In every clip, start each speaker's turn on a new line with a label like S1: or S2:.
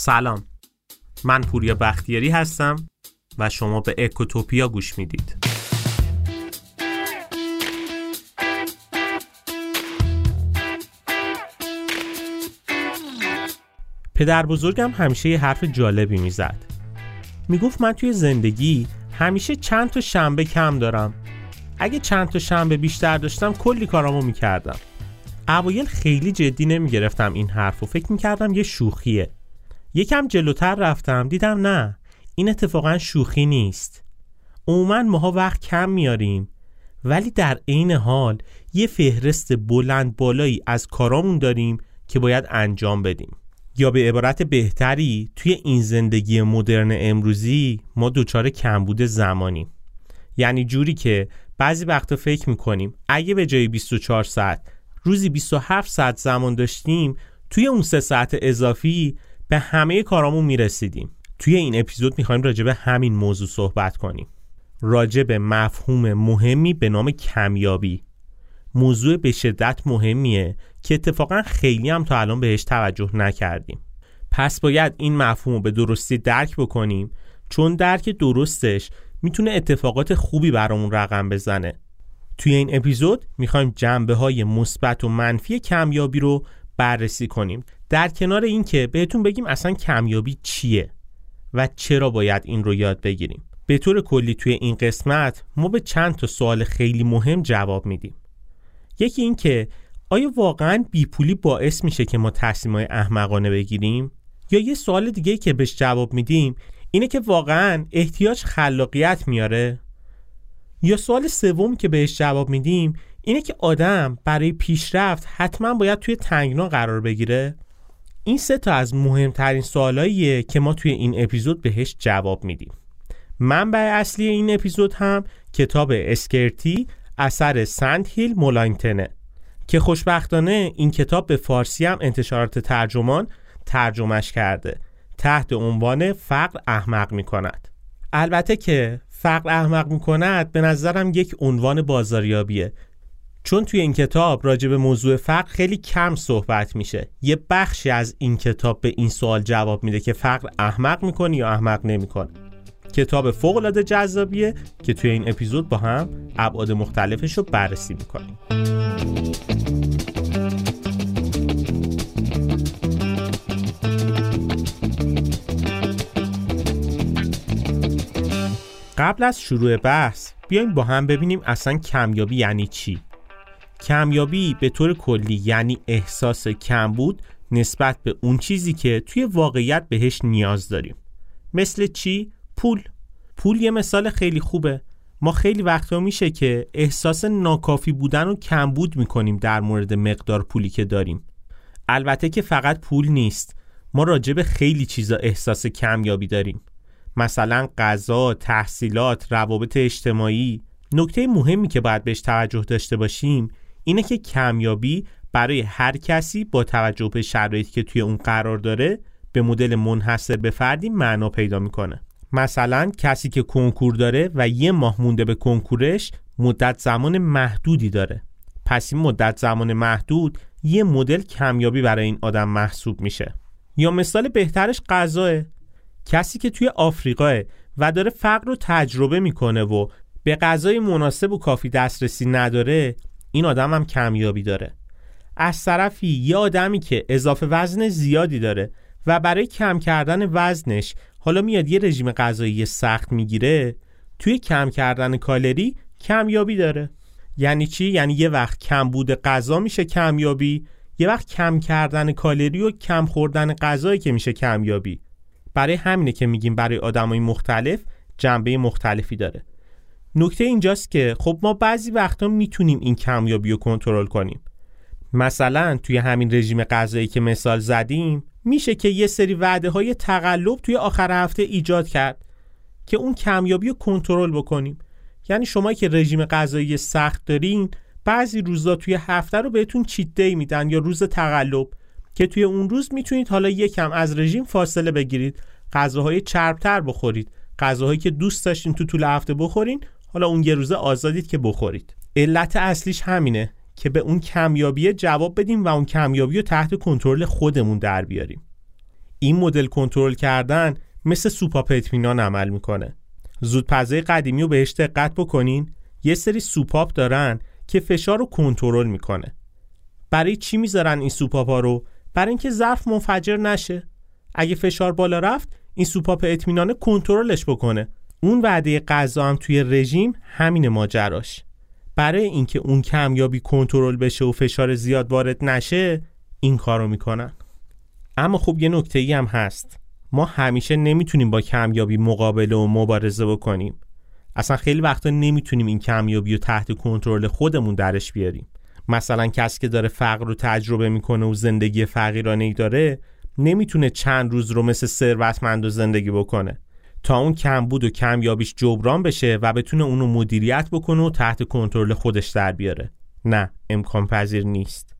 S1: سلام. من پوریا بختیاری هستم و شما به اکوتوپیا گوش می‌دید. پدر بزرگم همیشه یه حرف جالبی می‌زد. می‌گفت من توی زندگی همیشه چند تا شنبه کم دارم. اگه چند تا شنبه بیشتر داشتم کلی کارامو می‌کردم. اوایل خیلی جدی نمی‌گرفتم این حرف و فکر می‌کردم یه شوخیه. یکم جلوتر رفتم دیدم نه این اتفاقا شوخی نیست. عموما ماها وقت کم میاریم ولی در عین حال یه فهرست بلند بالایی از کارامون داریم که باید انجام بدیم. یا به عبارت بهتری توی این زندگی مدرن امروزی ما دچار کمبود زمانیم. یعنی جوری که بعضی وقتا فکر می‌کنیم اگه به جای 24 ساعت روزی 27 ساعت زمان داشتیم توی اون سه ساعت اضافی به همه کارامون می‌رسیدیم. توی این اپیزود می‌خوایم راجع به همین موضوع صحبت کنیم. راجع به مفهوم مهمی به نام کمیابی. موضوع به شدت مهمیه که اتفاقا خیلی هم تا الان بهش توجه نکردیم. پس باید این مفهوم رو به درستی درک بکنیم چون درک درستش می‌تونه اتفاقات خوبی برامون رقم بزنه. توی این اپیزود می‌خوایم جنبه های مثبت و منفی کمیابی رو بررسی کنیم. در کنار اینکه بهتون بگیم اصلا کمیابی چیه و چرا باید این رو یاد بگیریم. به طور کلی توی این قسمت ما به چند تا سوال خیلی مهم جواب میدیم. یکی این که آیا واقعا بیپولی باعث میشه که ما تصمیمای احمقانه بگیریم؟ یا یه سوال دیگه که بهش جواب میدیم اینه که واقعا احتیاج خلاقیت میاره؟ یا سوال سوم که بهش جواب میدیم اینه که آدم برای پیشرفت حتما باید توی تنگنا قرار بگیره؟ این سه تا از مهمترین سوالاییه که ما توی این اپیزود بهش جواب میدیم. منبع اصلی این اپیزود هم کتاب اسکرتی اثر سند هیل مولاینتنه که خوشبختانه این کتاب به فارسی هم انتشارات ترجمان ترجمهش کرده. تحت عنوان فقر احمق می کند البته که فقر احمق می کند به نظرم یک عنوان بازاریابیه. چون توی این کتاب راجع به موضوع فقر خیلی کم صحبت میشه. یه بخشی از این کتاب به این سوال جواب میده که فقر احمق می‌کنه یا احمق نمی‌کنه. کتاب فوق العاده جذابیه که توی این اپیزود با هم ابعاد مختلفش رو بررسی می‌کنیم. قبل از شروع بحث بیایم با هم ببینیم اصلا کمیابی یعنی چی؟ کمیابی به طور کلی یعنی احساس کمبود نسبت به اون چیزی که توی واقعیت بهش نیاز داریم. مثل چی؟ پول. پول یه مثال خیلی خوبه. ما خیلی وقتا میشه که احساس ناکافی بودن و کمبود می‌کنیم در مورد مقدار پولی که داریم. البته که فقط پول نیست. ما راجع به خیلی چیزا احساس کمیابی داریم. مثلا غذا، تحصیلات، روابط اجتماعی. نکته مهمی که باید بهش توجه داشته باشیم اینه که کمیابی برای هر کسی با توجه به شرایطی که توی اون قرار داره به مدل منحصر به فردی معنا پیدا می‌کنه. مثلا کسی که کنکور داره و یه ماه مونده به کنکورش مدت زمان محدودی داره. پس این مدت زمان محدود یه مدل کمیابی برای این آدم محسوب میشه. یا مثال بهترش غذاه. کسی که توی آفریقاه و داره فقر رو تجربه می‌کنه و به غذای مناسب و کافی دسترسی نداره این آدم هم کمیابی داره. از طرفی یه آدمی که اضافه وزن زیادی داره و برای کم کردن وزنش حالا میاد یه رژیم غذایی سخت می‌گیره توی کم کردن کالری کمیابی داره. یعنی چی؟ یعنی یه وقت کم بود غذا میشه کمیابی یه وقت کم کردن کالری و کم خوردن غذایی که میشه کمیابی. برای همینه که میگیم برای آدمای مختلف جنبه مختلفی داره. نکته اینجاست که خب ما بعضی وقتا می‌تونیم این کمیابی رو کنترل کنیم. مثلا توی همین رژیم غذایی که مثال زدیم میشه که یه سری وعده های تقلب توی آخر هفته ایجاد کرد که اون کمیابی رو کنترل بکنیم. یعنی شما که رژیم غذایی سخت دارین بعضی روزا توی هفته رو بهتون چیت دی میدن یا روز تقلب که توی اون روز می‌تونید حالا یکم از رژیم فاصله بگیرید. غذاهای چربتر بخورید. غذاهایی که دوست داشتین تو طول هفته بخورین حالا اون یه روزه آزادید که بخورید. علت اصلیش همینه که به اون کمیابی جواب بدیم و اون کمیابی رو تحت کنترل خودمون در بیاریم. این مدل کنترل کردن مثل سوپاپ اطمینان عمل می‌کنه. زودپزای قدیمی رو بهش دقت بکنین. یه سری سوپاپ دارن که فشار رو کنترل می‌کنه. برای چی می‌ذارن این سوپاپا رو؟ برای اینکه ظرف منفجر نشه. اگه فشار بالا رفت این سوپاپ اطمینان کنترلش بکنه. اون وعده غذا هم توی رژیم همین ماجراش. برای اینکه اون کمیابی کنترل بشه و فشار زیاد وارد نشه این کارو می‌کنن. اما خب یه نکته ای هم هست. ما همیشه نمی‌تونیم با کمیابی مقابله و مبارزه بکنیم. اصلا خیلی وقتا نمی‌تونیم این کمیابی رو تحت کنترل خودمون درش بیاریم. مثلا کسی که داره فقر رو تجربه می‌کنه و زندگی فقیرانه ای داره نمی‌تونه چند روز رو مثل ثروتمند زندگی بکنه. تا اون کمبود و کمیابیش جبران بشه و بتونه اونو مدیریت بکنه و تحت کنترل خودش در بیاره. نه امکان پذیر نیست.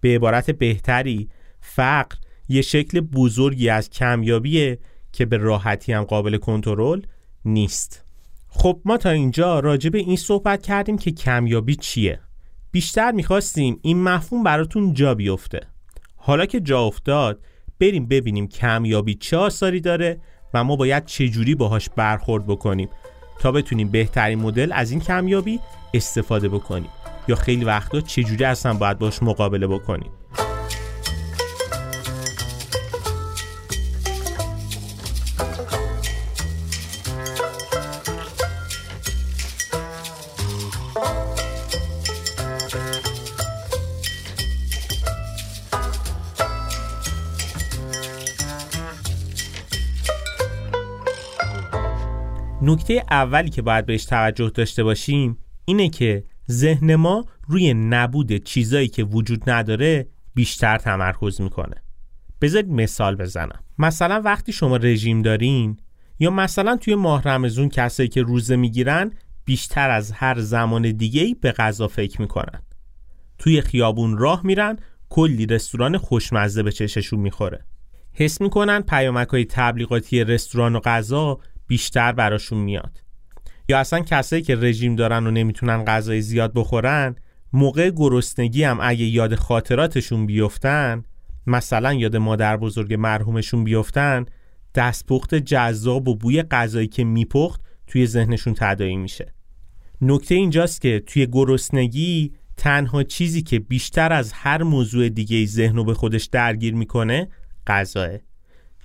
S1: به عبارت بهتری فقر یه شکل بزرگی از کمیابیه که به راحتی هم قابل کنترل نیست. خب ما تا اینجا راجع به این صحبت کردیم که کمیابی چیه. بیشتر می‌خواستیم این مفهوم براتون جا بیفته. حالا که جا افتاد بریم ببینیم کمیابی چه آثاری داره و ما باید چجوری باهاش برخورد بکنیم تا بتونیم بهترین مدل از این کمیابی استفاده بکنیم یا خیلی وقتا چجوری اصلا باید باش مقابله بکنیم. نکته اولی که باید بهش توجه داشته باشیم اینه که ذهن ما روی نبود چیزایی که وجود نداره بیشتر تمرکز می‌کنه. بذارید مثال بزنم. مثلا وقتی شما رژیم دارین یا مثلا توی ماه رمزون کسایی که روزه می‌گیرن بیشتر از هر زمان دیگه به غذا فکر می‌کنن. توی خیابون راه میرن کلی رستوران خوشمزه به چششون می‌خوره. حس می‌کنن پیامک های تبلیغاتی رستوران و غذا بیشتر براشون میاد. یا اصلا کسایی که رژیم دارن و نمی‌تونن غذای زیاد بخورن موقع گرسنگی هم اگه یاد خاطراتشون بیفتن مثلا یاد مادر بزرگ مرحومشون بیفتن دستپخت جذاب و بوی غذایی که میپخت توی ذهنشون تدایی میشه. نکته اینجاست که توی گرسنگی تنها چیزی که بیشتر از هر موضوع دیگه ذهن رو به خودش درگیر می‌کنه غذاه.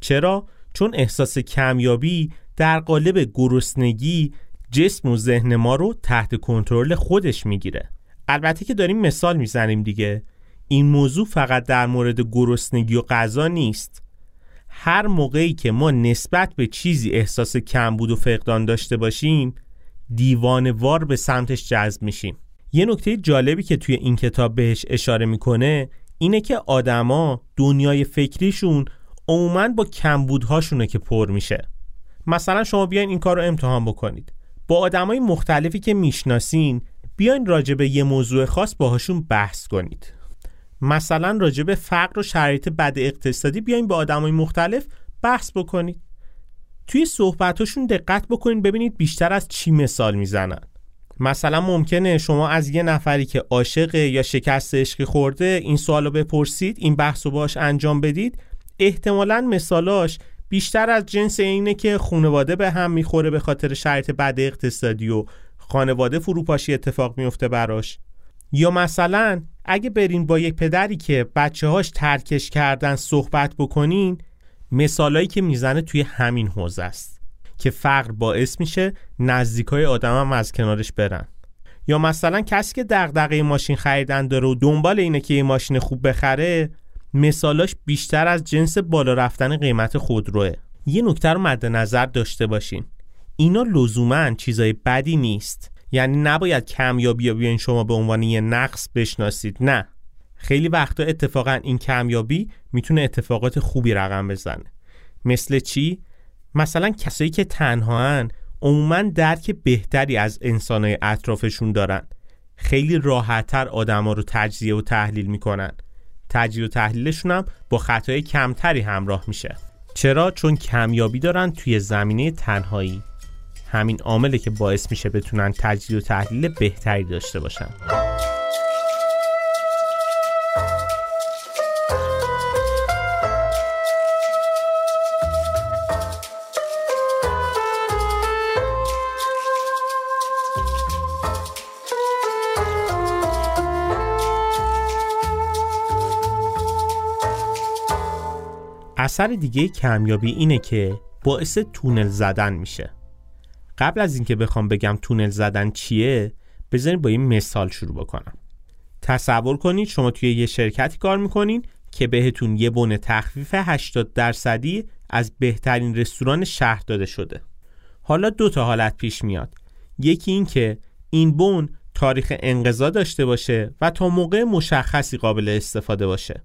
S1: چرا؟ چون احساس کمیابی در قالب گرسنگی جسم و ذهن ما رو تحت کنترل خودش می‌گیره. البته که داریم مثال می‌زنیم دیگه. این موضوع فقط در مورد گرسنگی و غذا نیست. هر موقعی که ما نسبت به چیزی احساس کمبود و فقدان داشته باشیم دیوانوار به سمتش جذب میشیم. یه نکته جالبی که توی این کتاب بهش اشاره می‌کنه اینه که آدما دنیای فکریشون عموما با کمبودهاشونه که پر میشه. مثلا شما بیاین این کار رو امتحان بکنید. با آدمای مختلفی که می‌شناسین بیاین راجع به یه موضوع خاص باهاشون بحث کنید. مثلا راجع به فقر و شرایط بد اقتصادی بیاین با آدمای مختلف بحث بکنید. توی صحبتاشون دقت بکنید ببینید بیشتر از چی مثال می‌زنن. مثلا ممکنه شما از یه نفری که عاشق یا شکست عشقی خورده این سوالو بپرسید این بحث رو باش انجام بدید احتمالا مثالاش بیشتر از جنس اینه که خانواده به هم می‌خوره به خاطر شرایط بد اقتصادی و خانواده فروپاشی اتفاق میفته براش. یا مثلا اگه برین با یک پدری که بچه هاش ترکش کردن صحبت بکنین مثالایی که می‌زنه توی همین حوزه است که فقر باعث میشه نزدیکای آدم هم از کنارش برن. یا مثلا کسی که دغدغه ماشین خریدن داره و دنبال اینه که یه ماشین خوب بخره مثالاش بیشتر از جنس بالا رفتن قیمت خودروه. یه نکته رو مد نظر داشته باشین. اینا لزوما چیزای بدی نیست. یعنی نباید کمیابی یا بیاین شما به عنوان یه نقص بشناسید. نه. خیلی وقتا اتفاقا این کمیابی می‌تونه اتفاقات خوبی رقم بزنه. مثل چی؟ مثلا کسایی که تنهان عموما درک بهتری از انسانهای اطرافشون دارن. خیلی راحتتر آدما رو تجزیه و تحلیل می‌کنن. تجزیه و تحلیلشون هم با خطای کمتری همراه میشه. چرا؟ چون کمیابی دارن توی زمینه تنهایی. همین عامله که باعث میشه بتونن تجزیه و تحلیل بهتری داشته باشن. اثر دیگه کمیابی اینه که باعث تونل زدن میشه. قبل از اینکه بخوام بگم تونل زدن چیه بذارید با این مثال شروع بکنم. تصور کنید شما توی یه شرکتی کار می‌کنین که بهتون یه بون تخفیف 80 درصدی از بهترین رستوران شهر داده شده. حالا دو تا حالت پیش میاد. یکی این که این بون تاریخ انقضا داشته باشه و تا موقع مشخصی قابل استفاده باشه.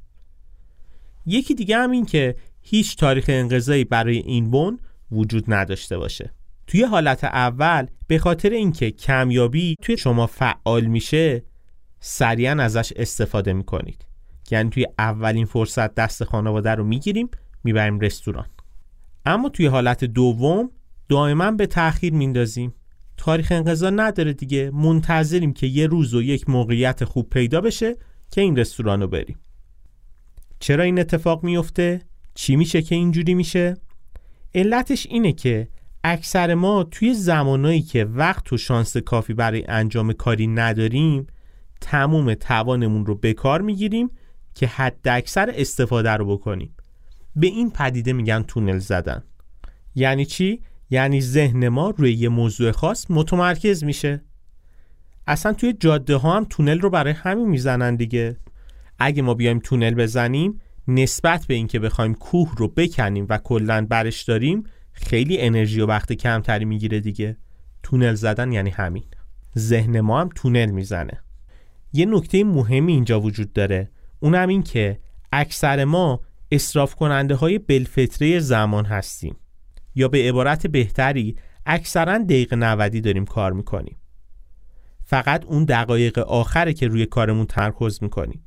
S1: یکی دیگه هم این که هیچ تاریخ انقضایی برای این بون وجود نداشته باشه. توی حالت اول به خاطر اینکه کمیابی توی شما فعال میشه سریعا ازش استفاده می‌کنید. یعنی توی اولین فرصت دست خانواده رو می‌گیریم می‌بریم رستوران. اما توی حالت دوم دائما به تاخیر میندازیم. تاریخ انقضا نداره دیگه. منتظریم که یه روز و یک موقعیت خوب پیدا بشه که این رستوران رو بریم. چرا این اتفاق میفته؟ چی میشه که اینجوری میشه؟ علتش اینه که اکثر ما توی زمانایی که وقت و شانس کافی برای انجام کاری نداریم تموم توانمون رو به کار می‌گیریم که حد اکثر استفاده رو بکنیم به این پدیده میگن تونل زدن یعنی چی؟ یعنی ذهن ما روی یه موضوع خاص متمرکز میشه اصلا توی جاده ها هم تونل رو برای همین می‌زنن دیگه اگه ما بیایم تونل بزنیم نسبت به اینکه بخوایم کوه رو بکنیم و کلا برش داریم خیلی انرژی و وقت کمتری می‌گیره دیگه. تونل زدن یعنی همین. ذهن ما هم تونل می‌زنه. یه نکته مهمی اینجا وجود داره. اونم این که اکثر ما اصراف کننده های بلفتره زمان هستیم. یا به عبارت بهتری اکثرا دقیقه 90 داریم کار می‌کنیم. فقط اون دقایق آخره که روی کارمون ترکز می‌کنیم.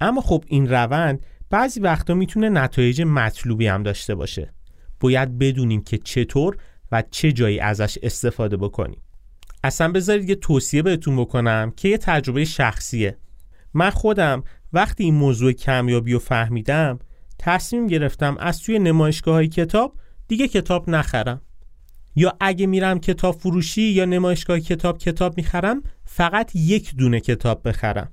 S1: اما خب این روند بعضی وقتا می‌تونه نتایج مطلوبی هم داشته باشه. باید بدونیم که چطور و چه جایی ازش استفاده بکنیم. اصلا بذارید یه توصیه بهتون بکنم که یه تجربه شخصیه. من خودم وقتی این موضوع کمیابی رو فهمیدم تصمیم گرفتم از توی نمایشگاه های کتاب دیگه کتاب نخرم. یا اگه میرم کتاب فروشی یا نمایشگاه کتاب کتاب می‌خرم فقط یک دونه کتاب بخرم.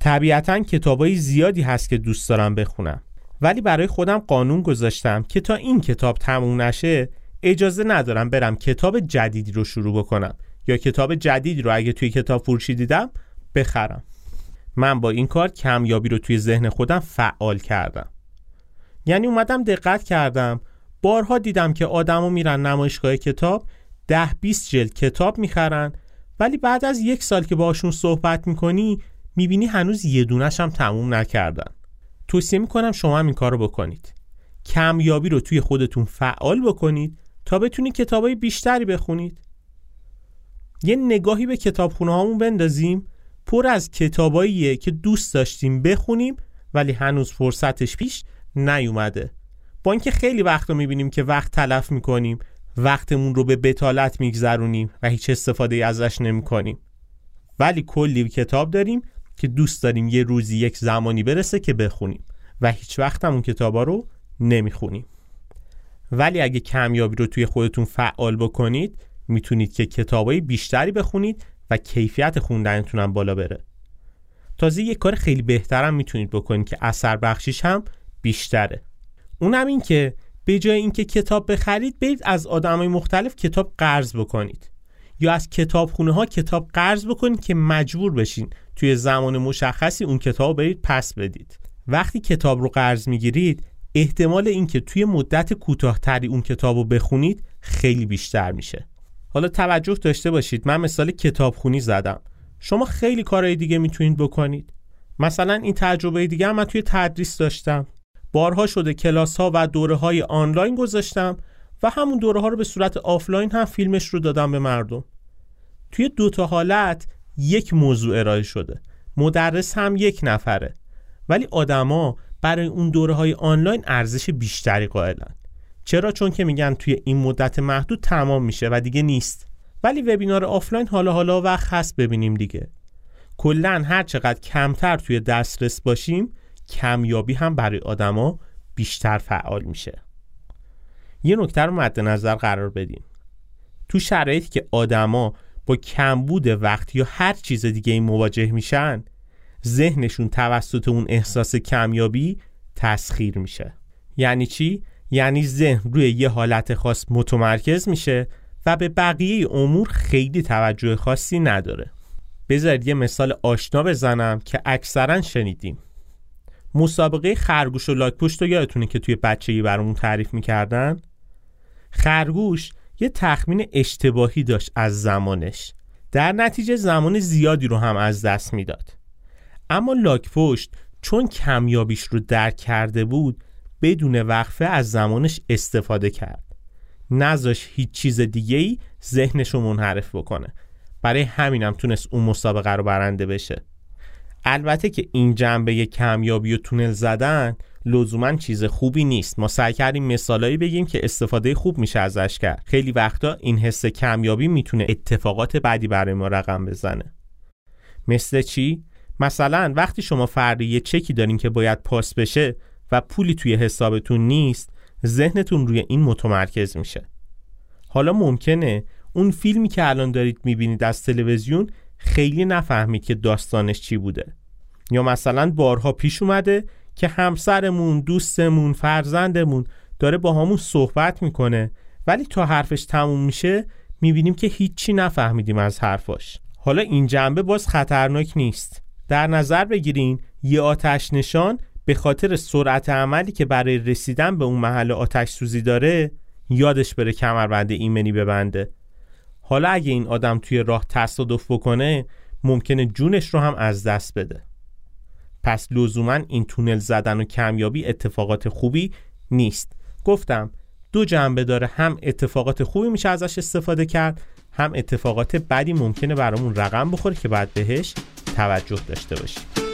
S1: طبیعتا کتابای زیادی هست که دوست دارم بخونم. ولی برای خودم قانون گذاشتم که تا این کتاب تموم نشه اجازه ندارم برم کتاب جدیدی رو شروع بکنم یا کتاب جدیدی رو اگه توی کتاب فروشی دیدم بخرم. من با این کار کمیابی رو توی ذهن خودم فعال کردم. یعنی اومدم دقت کردم. بارها دیدم که آدما میرن نمایشگاه کتاب ده 20 جلد کتاب می‌خرن. ولی بعد از یک سال که باشون صحبت می‌کنی می‌بینی هنوز یه دونش هم تموم نکردن. توصیه می‌کنم شما هم این کار رو بکنید. کمیابی رو توی خودتون فعال بکنید تا بتونید کتابای بیشتری بخونید. یه نگاهی به هامون بندازیم پر از کتاباییه که دوست داشتیم بخونیم ولی هنوز فرصتش پیش نیومده. با اینکه خیلی وقت رو می‌بینیم که وقت تلف می‌کنیم وقتمون رو به بتالت میگذرونیم و هیچ استفاده ازش نمی‌کنیم. ولی کلی کتاب داریم که دوست داریم یه روزی یک زمانی برسه که بخونیم و هیچ وقت هم اون کتابا رو نمی‌خونیم. ولی اگه کمیابی رو توی خودتون فعال بکنید می‌تونید که کتابای بیشتری بخونید و کیفیت خوندنتون هم بالا بره. تازه یه کار خیلی بهترم می‌تونید بکنید که اثر بخشیش هم بیشتره. اونم این که به جای اینکه کتاب بخرید برید از آدمای مختلف کتاب قرض بکنید. یا از کتابخونه ها کتاب قرض بکنید که مجبور بشین توی زمان مشخصی اون کتاب برید پس بدید. وقتی کتاب رو قرض می‌گیرید احتمال اینکه توی مدت کوتاهتری اون کتاب رو بخونید خیلی بیشتر میشه. حالا توجه داشته باشید من مثال کتابخونی زدم. شما خیلی کارهای دیگه می‌تونید بکنید. مثلا این تجربه دیگه من توی تدریس داشتم. بارها شده کلاس ها و دوره های آنلاین گذاشتم و همون دوره ها رو به صورت آفلاین هم فیلمش رو دادم به مردم. توی دو تا حالت یک موضوع ارائه شده. مدرس هم یک نفره. ولی آدما برای اون دوره های آنلاین ارزش بیشتری قائلن. چرا؟ چون که میگن توی این مدت محدود تمام میشه و دیگه نیست. ولی وبینار آفلاین حالا حالا وقت هست ببینیم دیگه. کلا هر چقدر کمتر توی دسترس باشیم کمیابی هم برای آدما بیشتر فعال میشه. یه نکته رو مد نظر قرار بدیم. تو شرایطی که آدما با کمبود وقت یا هر چیز دیگه این مواجه میشن ذهنشون توسط اون احساس کمیابی تسخیر میشه. یعنی چی؟ یعنی ذهن روی یه حالت خاص متمرکز میشه و به بقیه امور خیلی توجه خاصی نداره. بذارید یه مثال آشنا بزنم که اکثرا شنیدیم. مسابقه خرگوش و لاکپشت رو یادتونه که توی بچگی برامون تعریف می‌کردن؟ خرگوش یه تخمین اشتباهی داشت از زمانش. در نتیجه زمان زیادی رو هم از دست می‌داد. اما لاکپشت چون کمیابیش رو درک کرده بود بدون وقفه از زمانش استفاده کرد. نذاش هیچ چیز دیگه ای ذهنش رو منحرف بکنه. برای همینم تونست اون مسابقه رو برنده بشه. البته که این جنبه کمیابی و تونل زدن لزوما چیز خوبی نیست. ما سعی کردیم مثالایی بگیم که استفاده خوب میشه ازش کرد. خیلی وقتا این حس کمیابی می‌تونه اتفاقات بعدی برای ما رقم بزنه. مثل چی؟ مثلا وقتی شما فردی یه چکی دارین که باید پاس بشه و پولی توی حسابتون نیست ذهنتون روی این متمرکز میشه. حالا ممکنه اون فیلمی که الان دارید می‌بینید از تلویزیون خیلی نفهمید که داستانش چی بوده. یا مثلا بارها پیش اومده که همسرمون دوستمون فرزندمون داره با همون صحبت می‌کنه. ولی تا حرفش تموم میشه می‌بینیم که هیچی نفهمیدیم از حرفاش. حالا این جنبه باز خطرناک نیست. در نظر بگیرین یه آتش نشان به خاطر سرعت عملی که برای رسیدن به اون محل آتش سوزی داره یادش بره کمربند ایمنی ببنده. حالا اگه این آدم توی راه تصادف بکنه ممکنه جونش رو هم از دست بده. پس لزوما این تونل زدن و کمیابی اتفاقات خوبی نیست. گفتم دو جنبه داره. هم اتفاقات خوبی میشه ازش استفاده کرد هم اتفاقات بدی ممکنه برامون رقم بخوره که بعد بهش توجه داشته باشیم.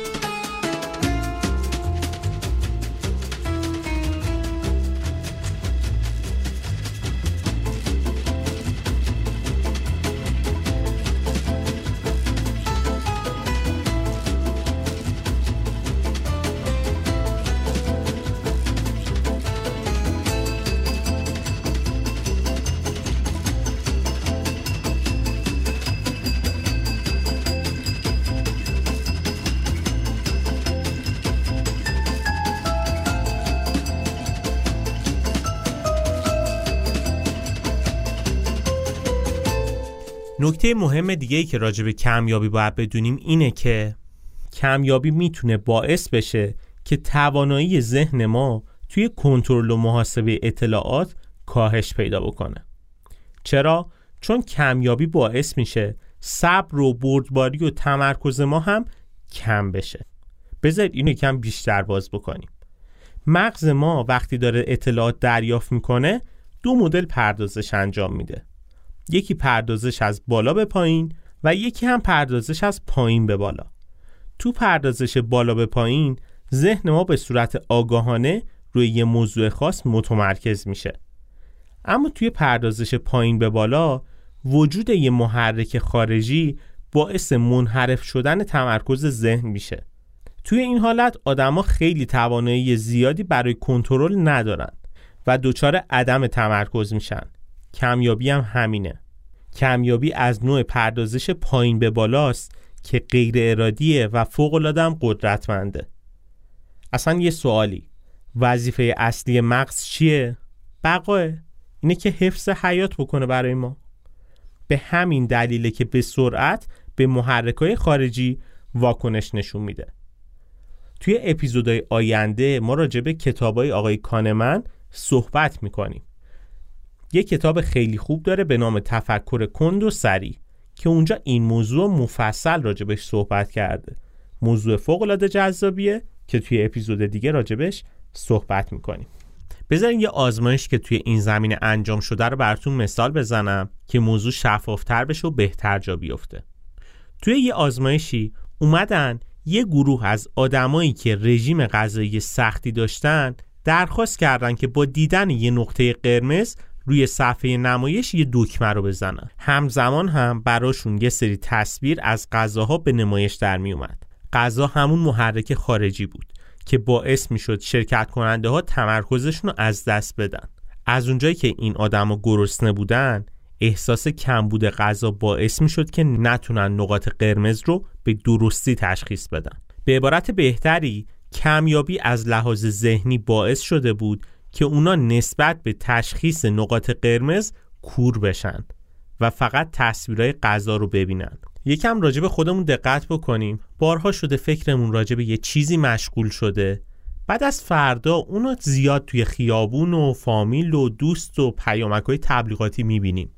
S1: نکته مهم دیگه ای که راجع به کمیابی باید بدونیم اینه که کمیابی می‌تونه باعث بشه که توانایی ذهن ما توی کنترل و محاسبه اطلاعات کاهش پیدا بکنه. چرا؟ چون کمیابی باعث میشه صبر و بردباری و تمرکز ما هم کم بشه. بذارید اینو کم بیشتر باز بکنیم. مغز ما وقتی داره اطلاعات دریافت می‌کنه دو مدل پردازش انجام میده. یکی پردازش از بالا به پایین و یکی هم پردازش از پایین به بالا. تو پردازش بالا به پایین ذهن ما به صورت آگاهانه روی یه موضوع خاص متمرکز میشه. اما توی پردازش پایین به بالا وجود یه محرک خارجی باعث منحرف شدن تمرکز ذهن میشه. توی این حالت آدما خیلی توانایی زیادی برای کنترل ندارن و دچار عدم تمرکز میشن. کمیابی هم همینه. کمیابی از نوع پردازش پایین به بالاست که غیر ارادیه و فوق العاده قدرتمنده. اصلا یه سوالی. وظیفه اصلی مغز چیه؟ بقاه اینه که حفظ حیات بکنه برای ما. به همین دلیله که به سرعت به محرکای خارجی واکنش نشون میده. توی اپیزودهای آینده ما راجع به کتابای آقای کانمن صحبت می‌کنیم. یه کتاب خیلی خوب داره به نام تفکر کند و سری که اونجا این موضوع مفصل راجبش صحبت کرده. موضوع فوق العاده جذابیه که توی اپیزود دیگه راجبش صحبت می‌کنیم. بذارین یه آزمایش که توی این زمینه انجام شده رو براتون مثال بزنم که موضوع شفافتر بشه و بهتر جا بیفته. توی یه آزمایشی اومدن یه گروه از آدمایی که رژیم غذایی سختی داشتن درخواست کردن که با دیدن یه نقطه قرمز روی صفحه نمایش یه دکمه رو بزنن. همزمان هم براشون یه سری تصویر از غذاها به نمایش در می اومد. غذا همون محرک خارجی بود که باعث می شد شرکت کننده ها تمرکزشون رو از دست بدن. از اونجایی که این آدما گرسنه بودن احساس کمبود غذا باعث می شد که نتونن نقاط قرمز رو به درستی تشخیص بدن. به عبارت بهتری کمیابی از لحاظ ذهنی باعث شده بود که اونا نسبت به تشخیص نقاط قرمز کور بشن و فقط تصویرهای غذا رو ببینن. یکم راجع به خودمون دقت بکنیم. بارها شده فکرمون راجع به یه چیزی مشغول شده. بعد از فردا اونو زیاد توی خیابون و فامیل و دوست و پیامک های تبلیغاتی می‌بینیم.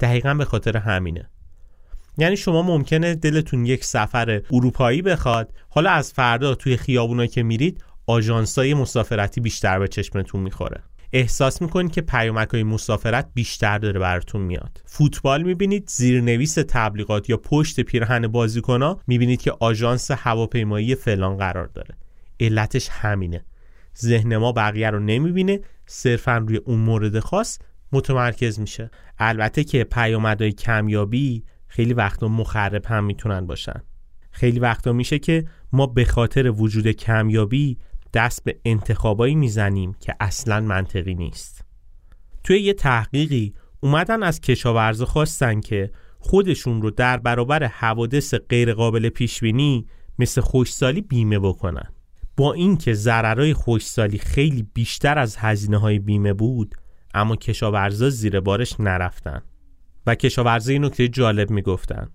S1: دقیقا به خاطر همینه. یعنی شما ممکنه دلتون یک سفر اروپایی بخواد. حالا از فردا توی خیابونا که میرید آژانسای مسافرتی بیشتر به چشمتون می‌خوره. احساس می‌کنید که پیامک های مسافرت بیشتر داره براتون میاد. فوتبال می‌بینید زیرنویس تبلیغات یا پشت پیرهن بازیکن می‌بینید که آژانس هواپیمایی فلان قرار داره. علتش همینه. ذهن ما بقیه رو نمی‌بینه صرفا روی اون مورد خاص متمرکز میشه. البته که پیامدهای کمیابی خیلی وقتا مخرب هم می‌تونن باشن. خیلی وقتا میشه که ما به خاطر وجود کمیابی دست به انتخابایی می‌زنیم که اصلا منطقی نیست. توی یه تحقیقی اومدن از کشاورزا خواستن که خودشون رو در برابر حوادث غیرقابل پیشبینی مثل خوشسالی بیمه بکنن. با اینکه ضررهای خوشسالی خیلی بیشتر از هزینه های بیمه بود اما کشاورزا زیر بارش نرفتن. و کشاورزا این نکته جالب می‌گفتن.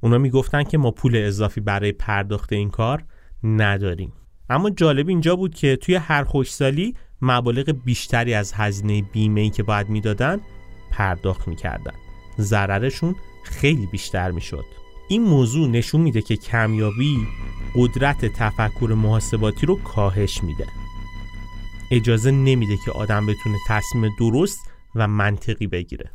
S1: اونا می‌گفتن که ما پول اضافی برای پرداخت این کار نداریم. اما جالب اینجا بود که توی هر خوشسالی مبالغ بیشتری از هزینه بیمه که باید می‌دادن پرداخت می‌کردن. ضررشون خیلی بیشتر می‌شد. این موضوع نشون میده که کمیابی قدرت تفکر محاسباتی رو کاهش میده. اجازه نمیده که آدم بتونه تصمیم درست و منطقی بگیره.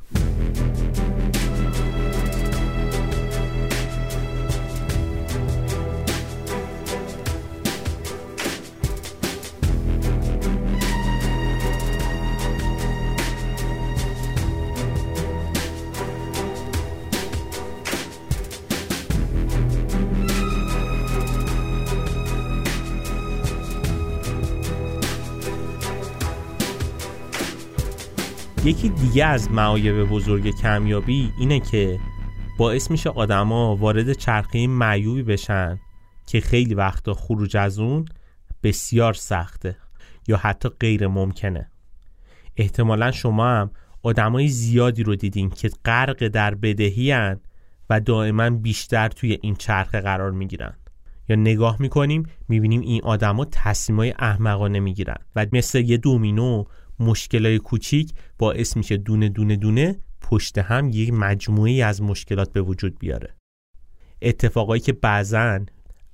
S1: یکی دیگه از معایب بزرگ کمیابی اینه که باعث میشه آدما وارد چرخه معیوبی بشن که خیلی وقتا خروج از اون بسیار سخته یا حتی غیر ممکنه. احتمالا شما هم آدمای زیادی رو دیدین که غرق در بدهی و دائما بیشتر توی این چرخه قرار می‌گیرن. یا نگاه می‌کنیم می‌بینیم این آدما تصمیمای احمقانه می‌گیرن و مثل یه دومینو مشکلای کوچیک باعث میشه دونه دونه دونه پشت هم یک مجموعی از مشکلات به وجود بیاره. اتفاقایی که بعضا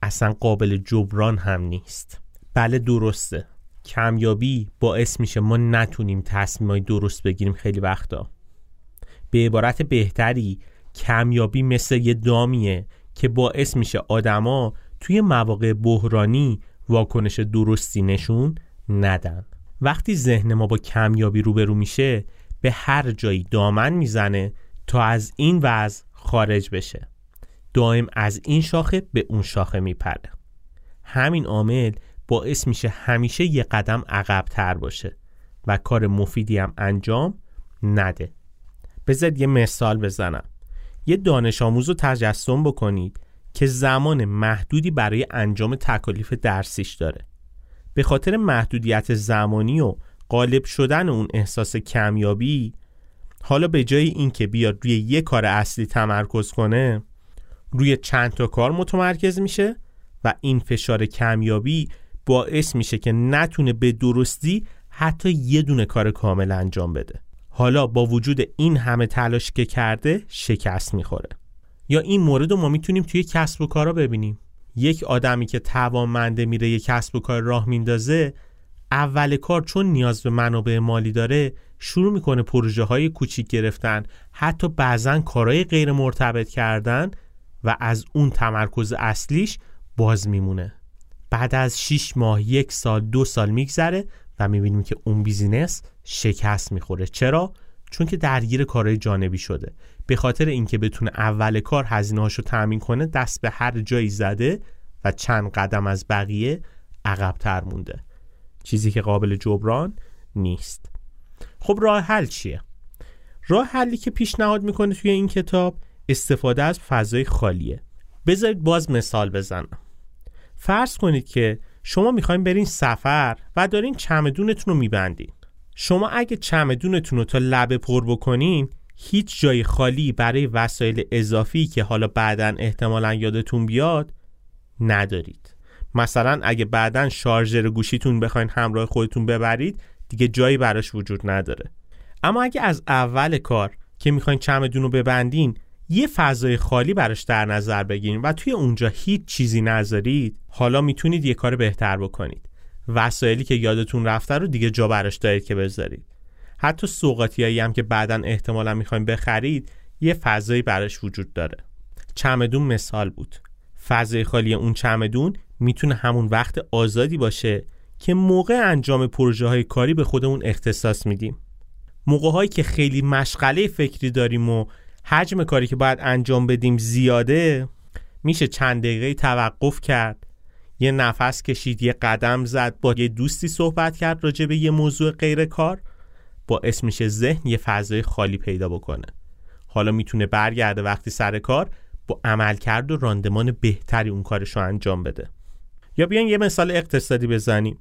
S1: اصلا قابل جبران هم نیست. بله درسته. کمیابی باعث میشه ما نتونیم تصمیمای درست بگیریم خیلی وقتا. به عبارت بهتری کمیابی مثل یه دامیه که باعث میشه آدما توی مواقع بحرانی واکنش درستی نشون ندن. وقتی ذهن ما با کمیابی روبرو میشه به هر جایی دامن می‌زنه تا از این وضع خارج بشه. دائم از این شاخه به اون شاخه میپره. همین عامل باعث میشه همیشه یه قدم عقب تر باشه و کار مفیدی هم انجام نده. بذارید یه مثال بزنم. یه دانش آموز رو تجسم بکنید که زمان محدودی برای انجام تکالیف درسیش داره. به خاطر محدودیت زمانی و غالب شدن اون احساس کمیابی حالا به جای اینکه بیاد روی یه کار اصلی تمرکز کنه روی چند تا کار متمرکز میشه و این فشار کمیابی باعث میشه که نتونه به درستی حتی یه دونه کار کامل انجام بده. حالا با وجود این همه تلاش که کرده شکست می‌خوره. یا این مورد رو ما می‌تونیم توی کسب و کارا ببینیم. یک آدمی که توانمنده میره یک کسب و کار راه میندازه اول کار چون نیاز به منابع مالی داره شروع می‌کنه پروژه های کوچیک گرفتن حتی بعضا کارهای غیر مرتبط کردن و از اون تمرکز اصلیش باز میمونه. بعد از 6 ماه یک سال دو سال میگذره و می‌بینیم که اون بیزینس شکست می‌خوره. چرا؟ چون که درگیر کارهای جانبی شده. به خاطر اینکه بتونه اول کار هزینه رو تأمین کنه دست به هر جایی زده و چند قدم از بقیه عقبتر مونده. چیزی که قابل جبران نیست. خب راه حل چیه؟ راه حلی که پیشنهاد می‌کنه توی این کتاب استفاده از فضای خالیه. بذارید باز مثال بزنم. فرض کنید که شما می‌خواین برین سفر و دارین چمدونتون رو میبندین. شما اگه چمدونتون رو تا لبه پر بکنین هیچ جای خالی برای وسایل اضافی که حالا بعدا احتمالا یادتون بیاد ندارید. مثلا اگه بعدا شارژر گوشیتون بخواین همراه خودتون ببرید دیگه جایی براش وجود نداره. اما اگه از اول کار که می‌خواین چمدون رو ببندین یه فضای خالی براش در نظر بگیرین و توی اونجا هیچ چیزی نذارید حالا می‌تونید یه کار بهتر بکنید. وسایلی که یادتون رفته رو دیگه جا براش دارید که بذارید. حتی سوقاتیایی هم که بعدا احتمالا می‌خوایم بخرید یه فضایی براش وجود داره. چمدون مثال بود. فضای خالی اون چمدون می‌تونه همون وقت آزادی باشه که موقع انجام پروژه های کاری به خودمون اختصاص میدیم. موقع هایی که خیلی مشغله فکری داریم و حجم کاری که باید انجام بدیم زیاده میشه چند دقیقه توقف کرد یه نفس کشید یه قدم زد با یه دوستی صحبت کرد راجع به یه موضوع غیر کار. با اسمش ذهن یه فضای خالی پیدا بکنه. حالا می‌تونه برگرده وقتی سر کار با عمل کرد و راندمان بهتری اون کارش رو انجام بده. یا بیان یه مثال اقتصادی بزنیم.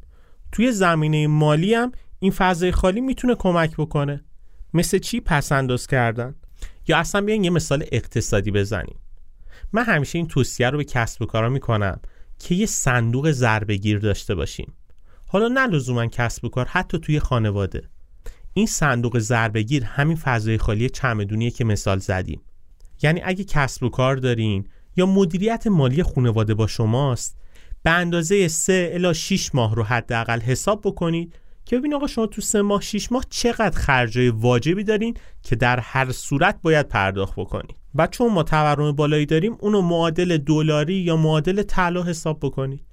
S1: توی زمینه مالی هم این فضای خالی می‌تونه کمک بکنه. مثل چی پس کردن؟ یا اصلا بیان یه مثال اقتصادی بزنیم. من همیشه این توصیه رو به کسب و کارا می‌کنم. که یه صندوق ضربه داشته باشیم. حالا نه لزوما کسب و کار حتی توی خانواده. این صندوق ضربه همین فضای خالی چمدونیه که مثال زدیم. یعنی اگه کسب و کار دارین یا مدیریت مالی خانواده با شماست به اندازه 3 الا 6 ماه رو حداقل حساب بکنید که ببین آقا شما تو سه ماه 6 ماه چقدر خرجای واجبی دارین که در هر صورت باید پرداخت بکنید. و چون ما تورم بالایی داریم اونو معادل دلاری یا معادل طلا حساب بکنید.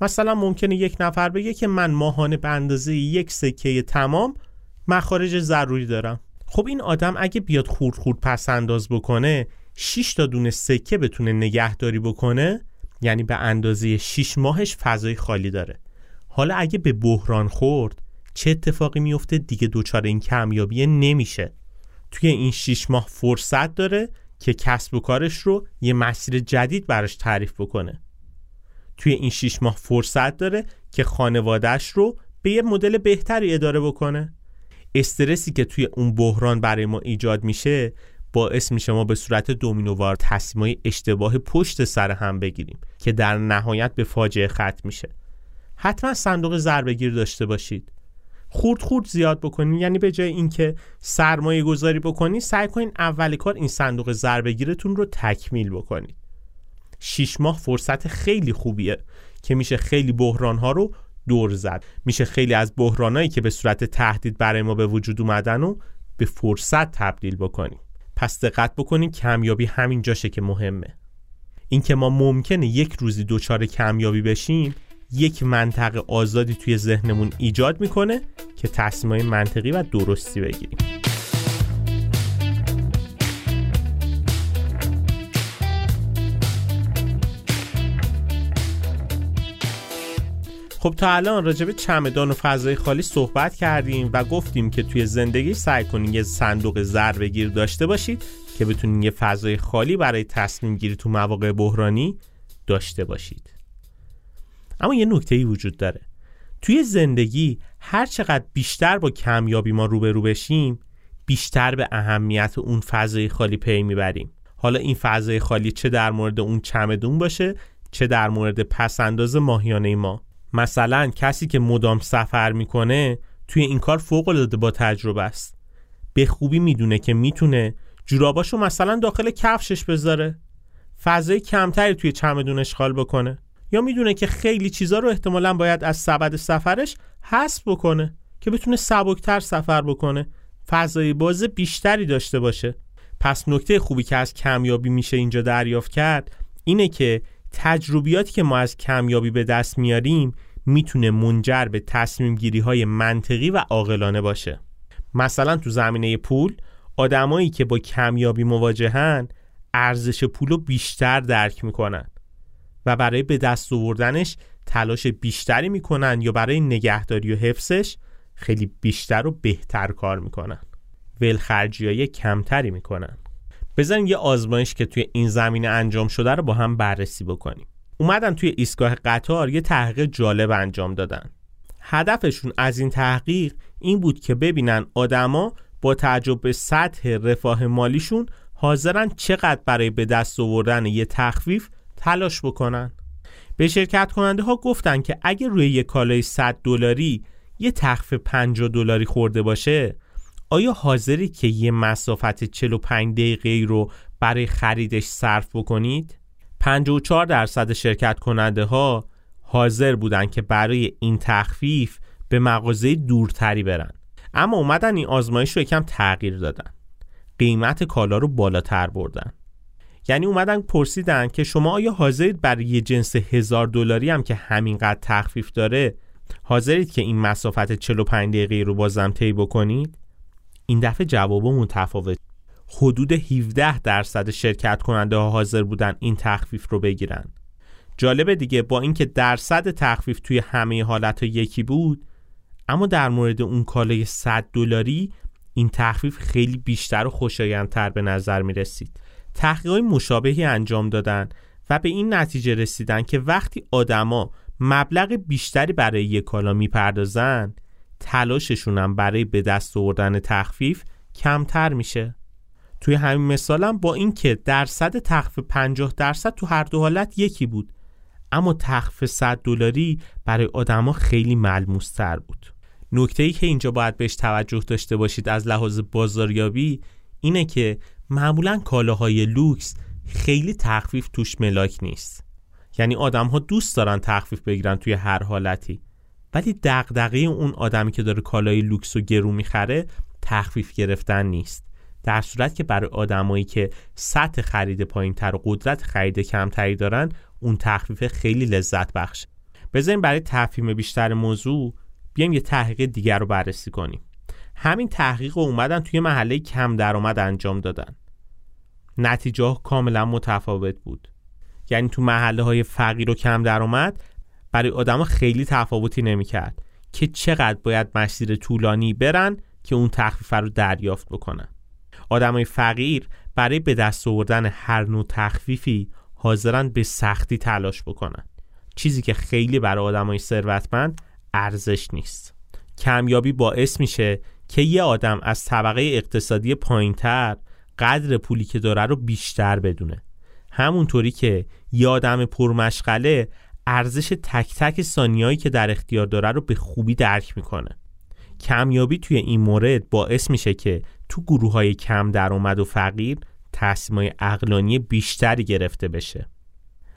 S1: مثلا ممکنه یک نفر بگه که من ماهانه به اندازه یک سکه تمام مخارج ضروری دارم. خب این آدم اگه بیاد خورد خورد پس انداز بکنه 6 تا دونه سکه بتونه نگهداری بکنه یعنی به اندازه 6 ماهش فضای خالی داره. حالا اگه به بحران خورد چه اتفاقی میفته دیگه دوچار این کمیابی نمیشه. توی این 6 ماه فرصت داره که کسب و کارش رو یه مسیر جدید براش تعریف بکنه. توی این 6 ماه فرصت داره که خانوادهش رو به یه مدل بهتری اداره بکنه. استرسی که توی اون بحران برای ما ایجاد میشه باعث میشه ما به صورت دومینووار تصمیمای اشتباه پشت سر هم بگیریم که در نهایت به فاجعه ختم میشه. حتما صندوق ضربه داشته باشید. خورد خورد زیاد بکنید یعنی به جای اینکه سرمایه گذاری بکنید سعی کنید اول کار این صندوق ضربه رو تکمیل بکنید شیش ماه فرصت خیلی خوبیه که میشه خیلی بحران ها رو دور زد. میشه خیلی از بحرانایی که به صورت تهدید برای ما به وجود اومدن و به فرصت تبدیل بکنیم پس دقت بکنید کمیابی همین جاشه که مهمه. اینکه ما ممکنه یک روزی دچار کمیابی بشیم یک منطقه آزادی توی ذهنمون ایجاد می‌کنه که تصمیمای منطقی و درستی بگیریم. خب تا الان راجع به چمدان و فضای خالی صحبت کردیم و گفتیم که توی زندگی سعی کنین یه صندوق ضربه گیر داشته باشید که بتونین یه فضای خالی برای تصمیم گیری تو مواقع بحرانی داشته باشید. اما یه نکته ای وجود داره. توی زندگی هر چقدر بیشتر با کمیابی ما روبرو بشیم بیشتر به اهمیت اون فضای خالی پی می‌بریم. حالا این فضای خالی چه در مورد اون چمدون باشه چه در مورد پسنداز ماهیانه ما. مثلا کسی که مدام سفر می‌کنه توی این کار فوق العاده با تجربه است. به خوبی می‌دونه که می‌تونه جوراباشو مثلا داخل کفشش بذاره. فضای کمتری توی چمدون اشغال بکنه. یا می‌دونه که خیلی چیزا رو احتمالا باید از سبد سفرش حذف بکنه که بتونه سبکتر سفر بکنه. فضای باز بیشتری داشته باشه. پس نکته خوبی که از کمیابی میشه اینجا دریافت کرد اینه که تجربیاتی که ما از کمیابی به دست میاریم می‌تونه منجر به تصمیم گیری های منطقی و عاقلانه باشه. مثلا تو زمینه پول آدمایی که با کمیابی مواجهن ارزش پول رو بیشتر درک می‌کنن. و برای به دست آوردنش تلاش بیشتری می‌کنن یا برای نگهداری و حفظش خیلی بیشتر و بهتر کار می‌کنن. ولخرجی های کمتری می‌کنن. بزنین یه آزمایش که توی این زمینه انجام شده رو با هم بررسی بکنیم. اومدن توی ایستگاه قطار یه تحقیق جالب انجام دادن. هدفشون از این تحقیق این بود که ببینن آدما با تعجب به سطح رفاه مالیشون حاضرن چقدر برای به دست آوردن یه تخفیف تلاش بکنن. به شرکت کننده ها گفتن که اگه روی یه کالای 100 دلاری یه تخفیف 50 دلاری خورده باشه آیا حاضری که یه مسافت 45 دقیقه رو برای خریدش صرف بکنید؟ 54 درصد شرکت کننده ها حاضر بودن که برای این تخفیف به مغازه دورتری برن. اما اومدن این آزمایش رو یکم تغییر دادن. قیمت کالا رو بالاتر بردن. یعنی اومدن پرسیدن که شما آیا حاضرید برای یه جنس هزار دلاری هم که همینقدر تخفیف داره حاضرید که این مسافت 45 دقیقه رو بازم طی بکنید؟ این دفعه جواب متفاوت حدود 17 درصد شرکت کننده ها حاضر بودن این تخفیف رو بگیرن. جالبه دیگه با اینکه درصد تخفیف توی همه حالت یکی بود اما در مورد اون کالای 100 دلاری این تخفیف خیلی بیشتر و خوشایندتر به نظر می رسید تحقیقات مشابهی انجام دادن و به این نتیجه رسیدن که وقتی آدما مبلغ بیشتری برای یک کالا می‌پردازن تلاششون هم برای به دست آوردن تخفیف کمتر میشه. توی همین مثالم با اینکه درصد تخفیف 50 درصد تو هر دو حالت یکی بود اما تخفیف 100 دلاری برای آدما خیلی ملموس تر بود. نکته ای که اینجا باید بهش توجه داشته باشید از لحاظ بازاریابی اینه که معمولا کالاهای لوکس خیلی تخفیف توش ملاک نیست. یعنی آدم ها دوست دارن تخفیف بگیرن توی هر حالتی. ولی دغدغه اون آدمی که داره کالای لوکس و گرون می‌خره تخفیف گرفتن نیست. در صورتی که برای آدمایی که سطح خرید پایین تر و قدرت خرید کمتری دارن اون تخفیف خیلی لذت بخش بذاریم برای تفهیم بیشتر موضوع بیایم یه تحقیق دیگر رو بررسی کنیم. همین تحقیق اومدن توی محله کم درآمد انجام دادن. نتیجه کاملا متفاوت بود. یعنی تو محله های فقیر و کم درآمد برای آدم خیلی تفاوتی نمی‌کرد که چقدر باید مسیر طولانی برن که اون تخفیف رو دریافت بکنن. آدمای فقیر برای به دست آوردن هر نوع تخفیفی حاضرن به سختی تلاش بکنن. چیزی که خیلی برای آدمای ثروتمند ارزش نیست. کمیابی باعث میشه که یه آدم از طبقه اقتصادی پایینتر قدر پولی که داره رو بیشتر بدونه. همونطوری که یه آدم پرمشغله ارزش تک تک ثانیه‌ای که در اختیار داره رو به خوبی درک می‌کنه. کمیابی توی این مورد باعث میشه که تو گروه های کم درآمد و فقیر تصمیمای اقلانی بیشتری گرفته بشه.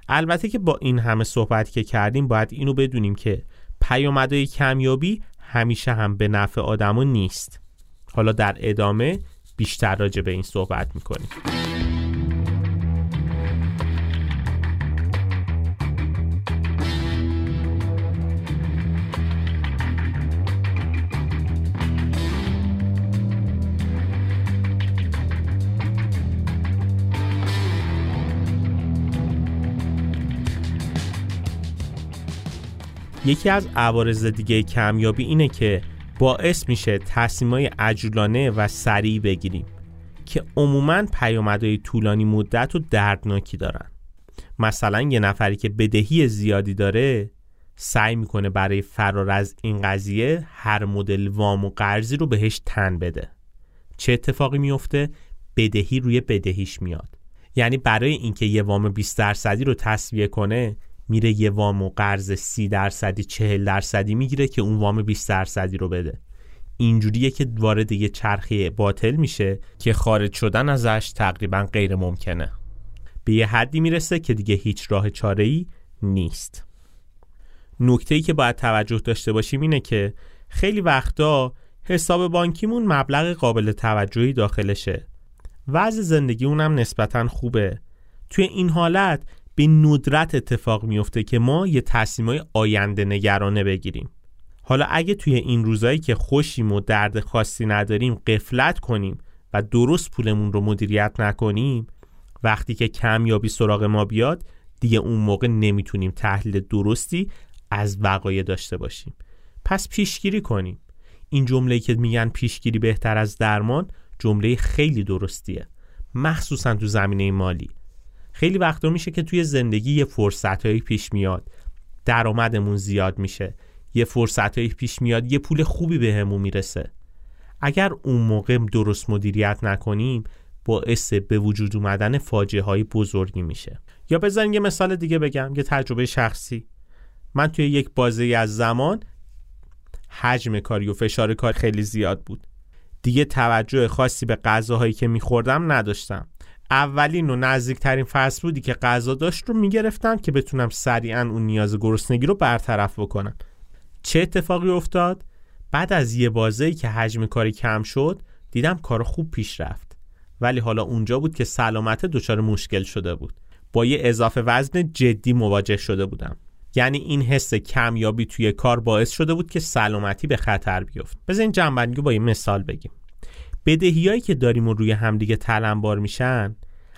S1: البته که با این همه صحبت که کردیم باید اینو بدونیم که پیامدهای کمیابی همیشه هم به نفع آدمو نیست. حالا در ادامه بیشتر راجع به این صحبت می‌کنیم. یکی از عوارض دیگه کمیابی اینه که باعث میشه تصمیمای عجولانه و سریع بگیریم که عموما پیامدهای طولانی مدت و دردناکی دارن. مثلا یه نفری که بدهی زیادی داره سعی می‌کنه برای فرار از این قضیه هر مدل وام و قرضی رو بهش تن بده. چه اتفاقی میفته بدهی روی بدهیش میاد. یعنی برای اینکه یه وام 20 درصدی رو تصویه کنه میره یه وام و قرض سی درصدی چهل درصدی می‌گیره که اون وام 20 درصدی رو بده. اینجوریه که وارد یه چرخه باطل میشه که خارج شدن ازش تقریبا غیر ممکنه. به یه حدی می‌رسه که دیگه هیچ راه چاره ای نیست. نکته ای که باید توجه داشته باشیم اینه که خیلی وقتا حساب بانکیمون مبلغ قابل توجهی داخلشه. وضع زندگی اونم نسبتا خوبه. توی این حالت به ندرت اتفاق میفته که ما یه تصمیمای آینده نگرانه بگیریم. حالا اگه توی این روزایی که خوشیم و درد خاصی نداریم قفلت کنیم و درست پولمون رو مدیریت نکنیم وقتی که کمیابی سراغ ما بیاد دیگه اون موقع نمی‌تونیم تحلیل درستی از وقایع داشته باشیم. پس پیشگیری کنیم. این جمله که میگن پیشگیری بهتر از درمان جمله خیلی درستیه. مخصوصا تو زمینه مالی. خیلی وقتا میشه که توی زندگی یه فرصتهایی پیش میاد. درآمدمون زیاد میشه. یه فرصتهایی پیش میاد یه پول خوبی بهمون به می‌رسه. اگر اون موقع درست مدیریت نکنیم باعث به وجود اومدن فاجعه های بزرگی میشه. یا بذارین یه مثال دیگه بگم یه تجربه شخصی. من توی یک بازه از زمان حجم کاری و فشار کار خیلی زیاد بود. دیگه توجه خاصی به غذاهایی که میخوردم نداشتم. اولین و نزدیکترین فصل بودی که غذا داشت رو می‌گرفتم که بتونم سریعا اون نیاز گرسنگی رو برطرف بکنم. چه اتفاقی افتاد؟ بعد از یه بازه که حجم کاری کم شد دیدم کار خوب پیش رفت. ولی حالا اونجا بود که سلامت دچار مشکل شده بود. با یه اضافه وزن جدی مواجه شده بودم. یعنی این حس کمیابی توی کار باعث شده بود که سلامتی به خطر بیفت. بذارین جنبندگی با یه مثال بگیم. بدهیایی که داریم و روی همدیگه تلمبار میشن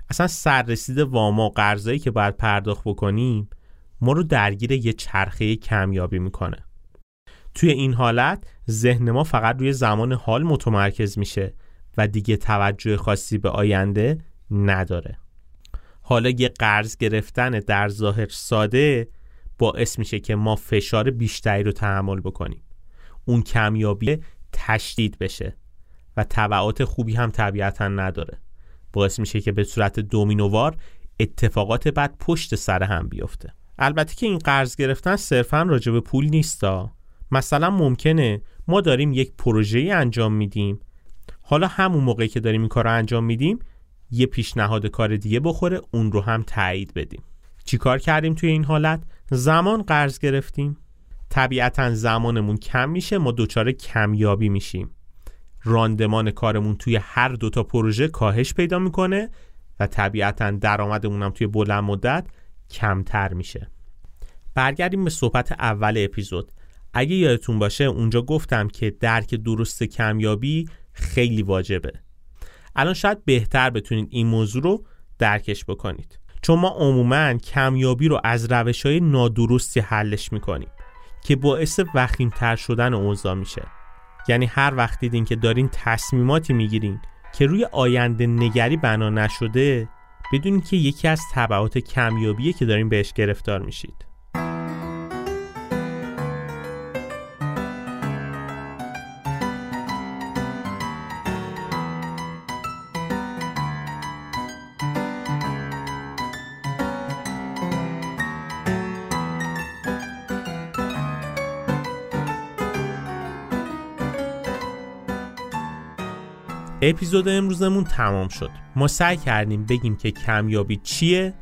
S1: اصلا سررسید واما و قرضایی که باید پرداخت بکنیم ما رو درگیر یه چرخه کمیابی می‌کنه. توی این حالت ذهن ما فقط روی زمان حال متمرکز میشه و دیگه توجه خاصی به آینده نداره. حالا یه قرض گرفتن در ظاهر ساده باعث میشه که ما فشار بیشتری رو تحمل بکنیم. اون کمیابی تشدید بشه. و خوبی هم طبیعتا نداره. باعث میشه که به صورت دومینووار اتفاقات بعد پشت سر هم بیفته. البته که این قرض گرفتن صرفا راجع به پول نیستا. مثلا ممکنه ما داریم یک پروژه انجام میدیم. حالا همون موقعی که داریم این کار رو انجام میدیم یه پیشنهاد کار دیگه بخوره اون رو هم تایید بدیم. چیکار کردیم توی این حالت؟ زمان قرض گرفتیم. طبیعتا زمانمون کم میشه ما دچار کمیابی میشیم. راندمان کارمون توی هر دوتا پروژه کاهش پیدا می‌کنه و طبیعتا درآمدمون هم توی بلند مدت کمتر میشه. برگردیم به صحبت اول اپیزود. اگه یادتون باشه اونجا گفتم که درک درست کمیابی خیلی واجبه. الان شاید بهتر بتونید این موضوع رو درکش بکنید. چون ما عموما کمیابی رو از روش های نادرستی حلش می‌کنیم که باعث وخیمتر شدن اوضاع میشه. یعنی هر وقت دیدین که دارین تصمیماتی می‌گیرین که روی آینده نگری بنا نشده بدونین که یکی از طبعات کمیابیه که دارین بهش گرفتار میشید. اپیزود امروزمون تمام شد. ما سعی کردیم بگیم که کمیابی چیه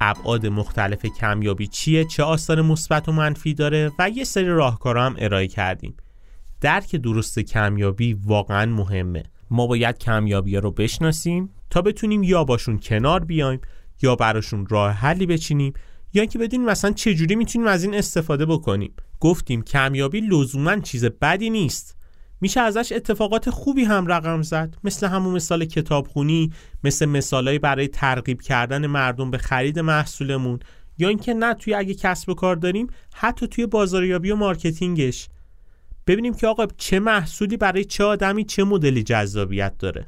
S1: ابعاد مختلف کمیابی چیه چه آثار مثبت و منفی داره و یه سری راهکارا هم ارائه کردیم. درک درست کمیابی واقعا مهمه. ما باید کمیابی رو بشناسیم تا بتونیم یا باشون کنار بیایم یا براشون راه حلی بچینیم یا اینکه بدونیم مثلا چجوری می‌تونیم از این استفاده بکنیم. گفتیم کمیابی لزوما چیز بدی نیست. میشه ازش اتفاقات خوبی هم رقم زد. مثل همون مثال کتابخونی مثل مثالهایی برای ترغیب کردن مردم به خرید محصولمون. یا اینکه نه توی اگه کسب و کار داریم حتی توی بازاریابی و مارکتینگش. ببینیم که آقا چه محصولی برای چه آدمی چه مدلی جذابیت داره.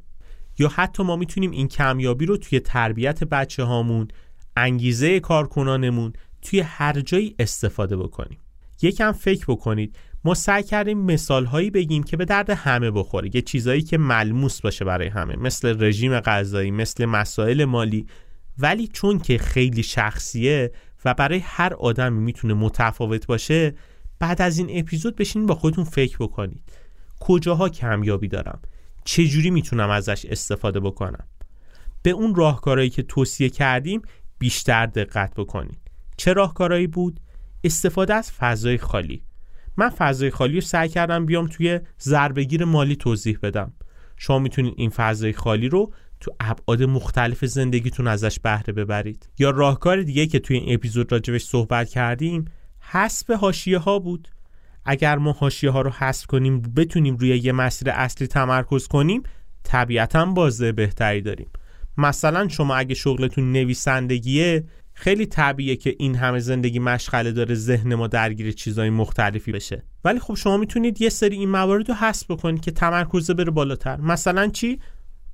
S1: یا حتی ما می‌تونیم این کمیابی رو توی تربیت بچه هامون انگیزه کارکنانمون توی هر جایی استفاده بکنیم. یکم فکر بکنید. ما سعی کردیم مثال هایی بگیم که به درد همه بخوره. یه چیزایی که ملموس باشه برای همه. مثل رژیم غذایی مثل مسائل مالی. ولی چون که خیلی شخصیه و برای هر آدمی می‌تونه متفاوت باشه بعد از این اپیزود بشین با خودتون فکر بکنید. کجاها کمیابی دارم؟ چجوری می‌تونم ازش استفاده بکنم؟ به اون راهکارهایی که توصیه کردیم بیشتر دقت بکنید. چه راهکارهایی بود؟ استفاده از فضای خالی. من فضای خالی رو سعی کردم بیام توی ضربگیر مالی توضیح بدم. شما می‌تونید این فضای خالی رو تو ابعاد مختلف زندگیتون ازش بهره ببرید. یا راهکار دیگه که توی این اپیزود راجبش صحبت کردیم حذف حاشیه ها بود. اگر ما حاشیه ها رو حذف کنیم بتونیم روی یه مسیر اصلی تمرکز کنیم طبیعتا بازه بهتری داریم. مثلا شما اگه شغلتون نویسندگیه خیلی طبیعیه که این همه زندگی مشغله داره ذهن ما درگیر چیزهای مختلفی بشه. ولی خب شما می‌تونید یه سری این موارد رو حذف بکنید که تمرکز بره بالاتر. مثلا چی؟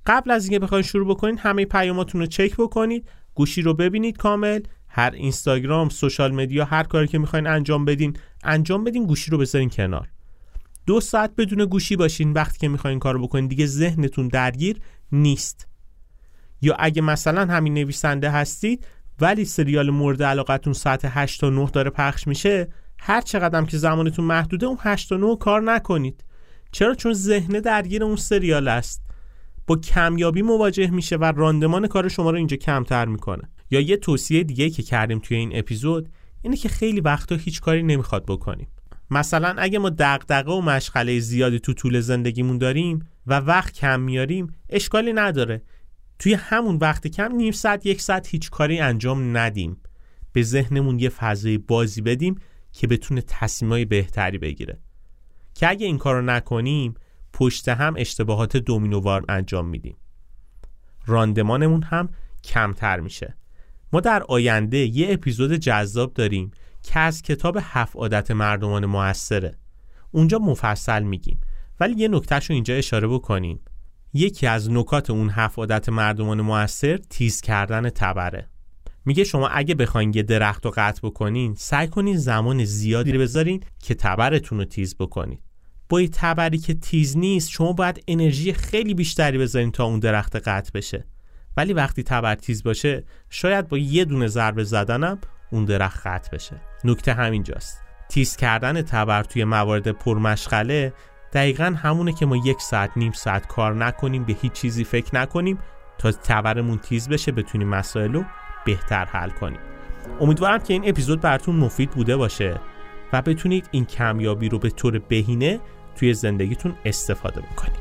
S1: قبل از اینکه بخواید شروع بکنید همه پیاماتون رو چک بکنید گوشی رو ببینید کامل. هر اینستاگرام سوشال مدیا هر کاری که می‌خواین انجام بدین انجام بدین گوشی رو بذارین کنار. دو ساعت بدون گوشی باشین وقتی که می‌خواین کار بکنین. دیگه ذهنتون درگیر نیست. یا اگه مثلا همین نویسنده هستید ولی سریال مورد علاقتون ساعت 8 تا 9 داره پخش میشه هر چقدر که زمانتون محدوده اون 8 تا 9 کار نکنید. چرا؟ چون ذهن درگیر اون سریال است. با کمیابی مواجه میشه و راندمان کار شما رو اینجا کمتر می‌کنه. یا یه توصیه دیگه که کردیم توی این اپیزود اینه که خیلی وقتا هیچ کاری نمی‌خواد بکنیم. مثلا اگه ما دغدغه و مشغله زیادی تو طول زندگیمون داریم و وقت کم میاریم اشکالی نداره. توی همون وقت کم نیم ساعت یک ساعت هیچ کاری انجام ندیم. به ذهنمون یه فضای بازی بدیم که بتونه تصمیمای بهتری بگیره. که اگه این کارو نکنیم پشت هم اشتباهات دومینووار انجام میدیم. راندمانمون هم کمتر میشه. ما در آینده یه اپیزود جذاب داریم که از کتاب هفت عادت مردمان موثره. اونجا مفصل میگیم. ولی یه نکتهش رو اینجا اشاره بکنیم. یکی از نکات اون هفت عادت مردمان موثر تیز کردن تبره. میگه شما اگه بخواین یه درخت رو قطع بکنین سعی کنین زمان زیادی رو بذارین که تبرتون رو تیز بکنین با یه تبری که تیز نیست شما باید انرژی خیلی بیشتری بذارین تا اون درخت قطع بشه. ولی وقتی تبر تیز باشه شاید با یه دونه ضربه زدنم اون درخت قطع بشه. نکته همینجاست. تیز کردن تبر توی موارد پرمشغله دقیقا همونه که ما یک ساعت نیم ساعت کار نکنیم به هیچ چیزی فکر نکنیم تا تبرمون تیز بشه بتونیم مسائل رو بهتر حل کنیم. امیدوارم که این اپیزود براتون مفید بوده باشه و بتونید این کمیابی رو به طور بهینه توی زندگیتون استفاده بکنید.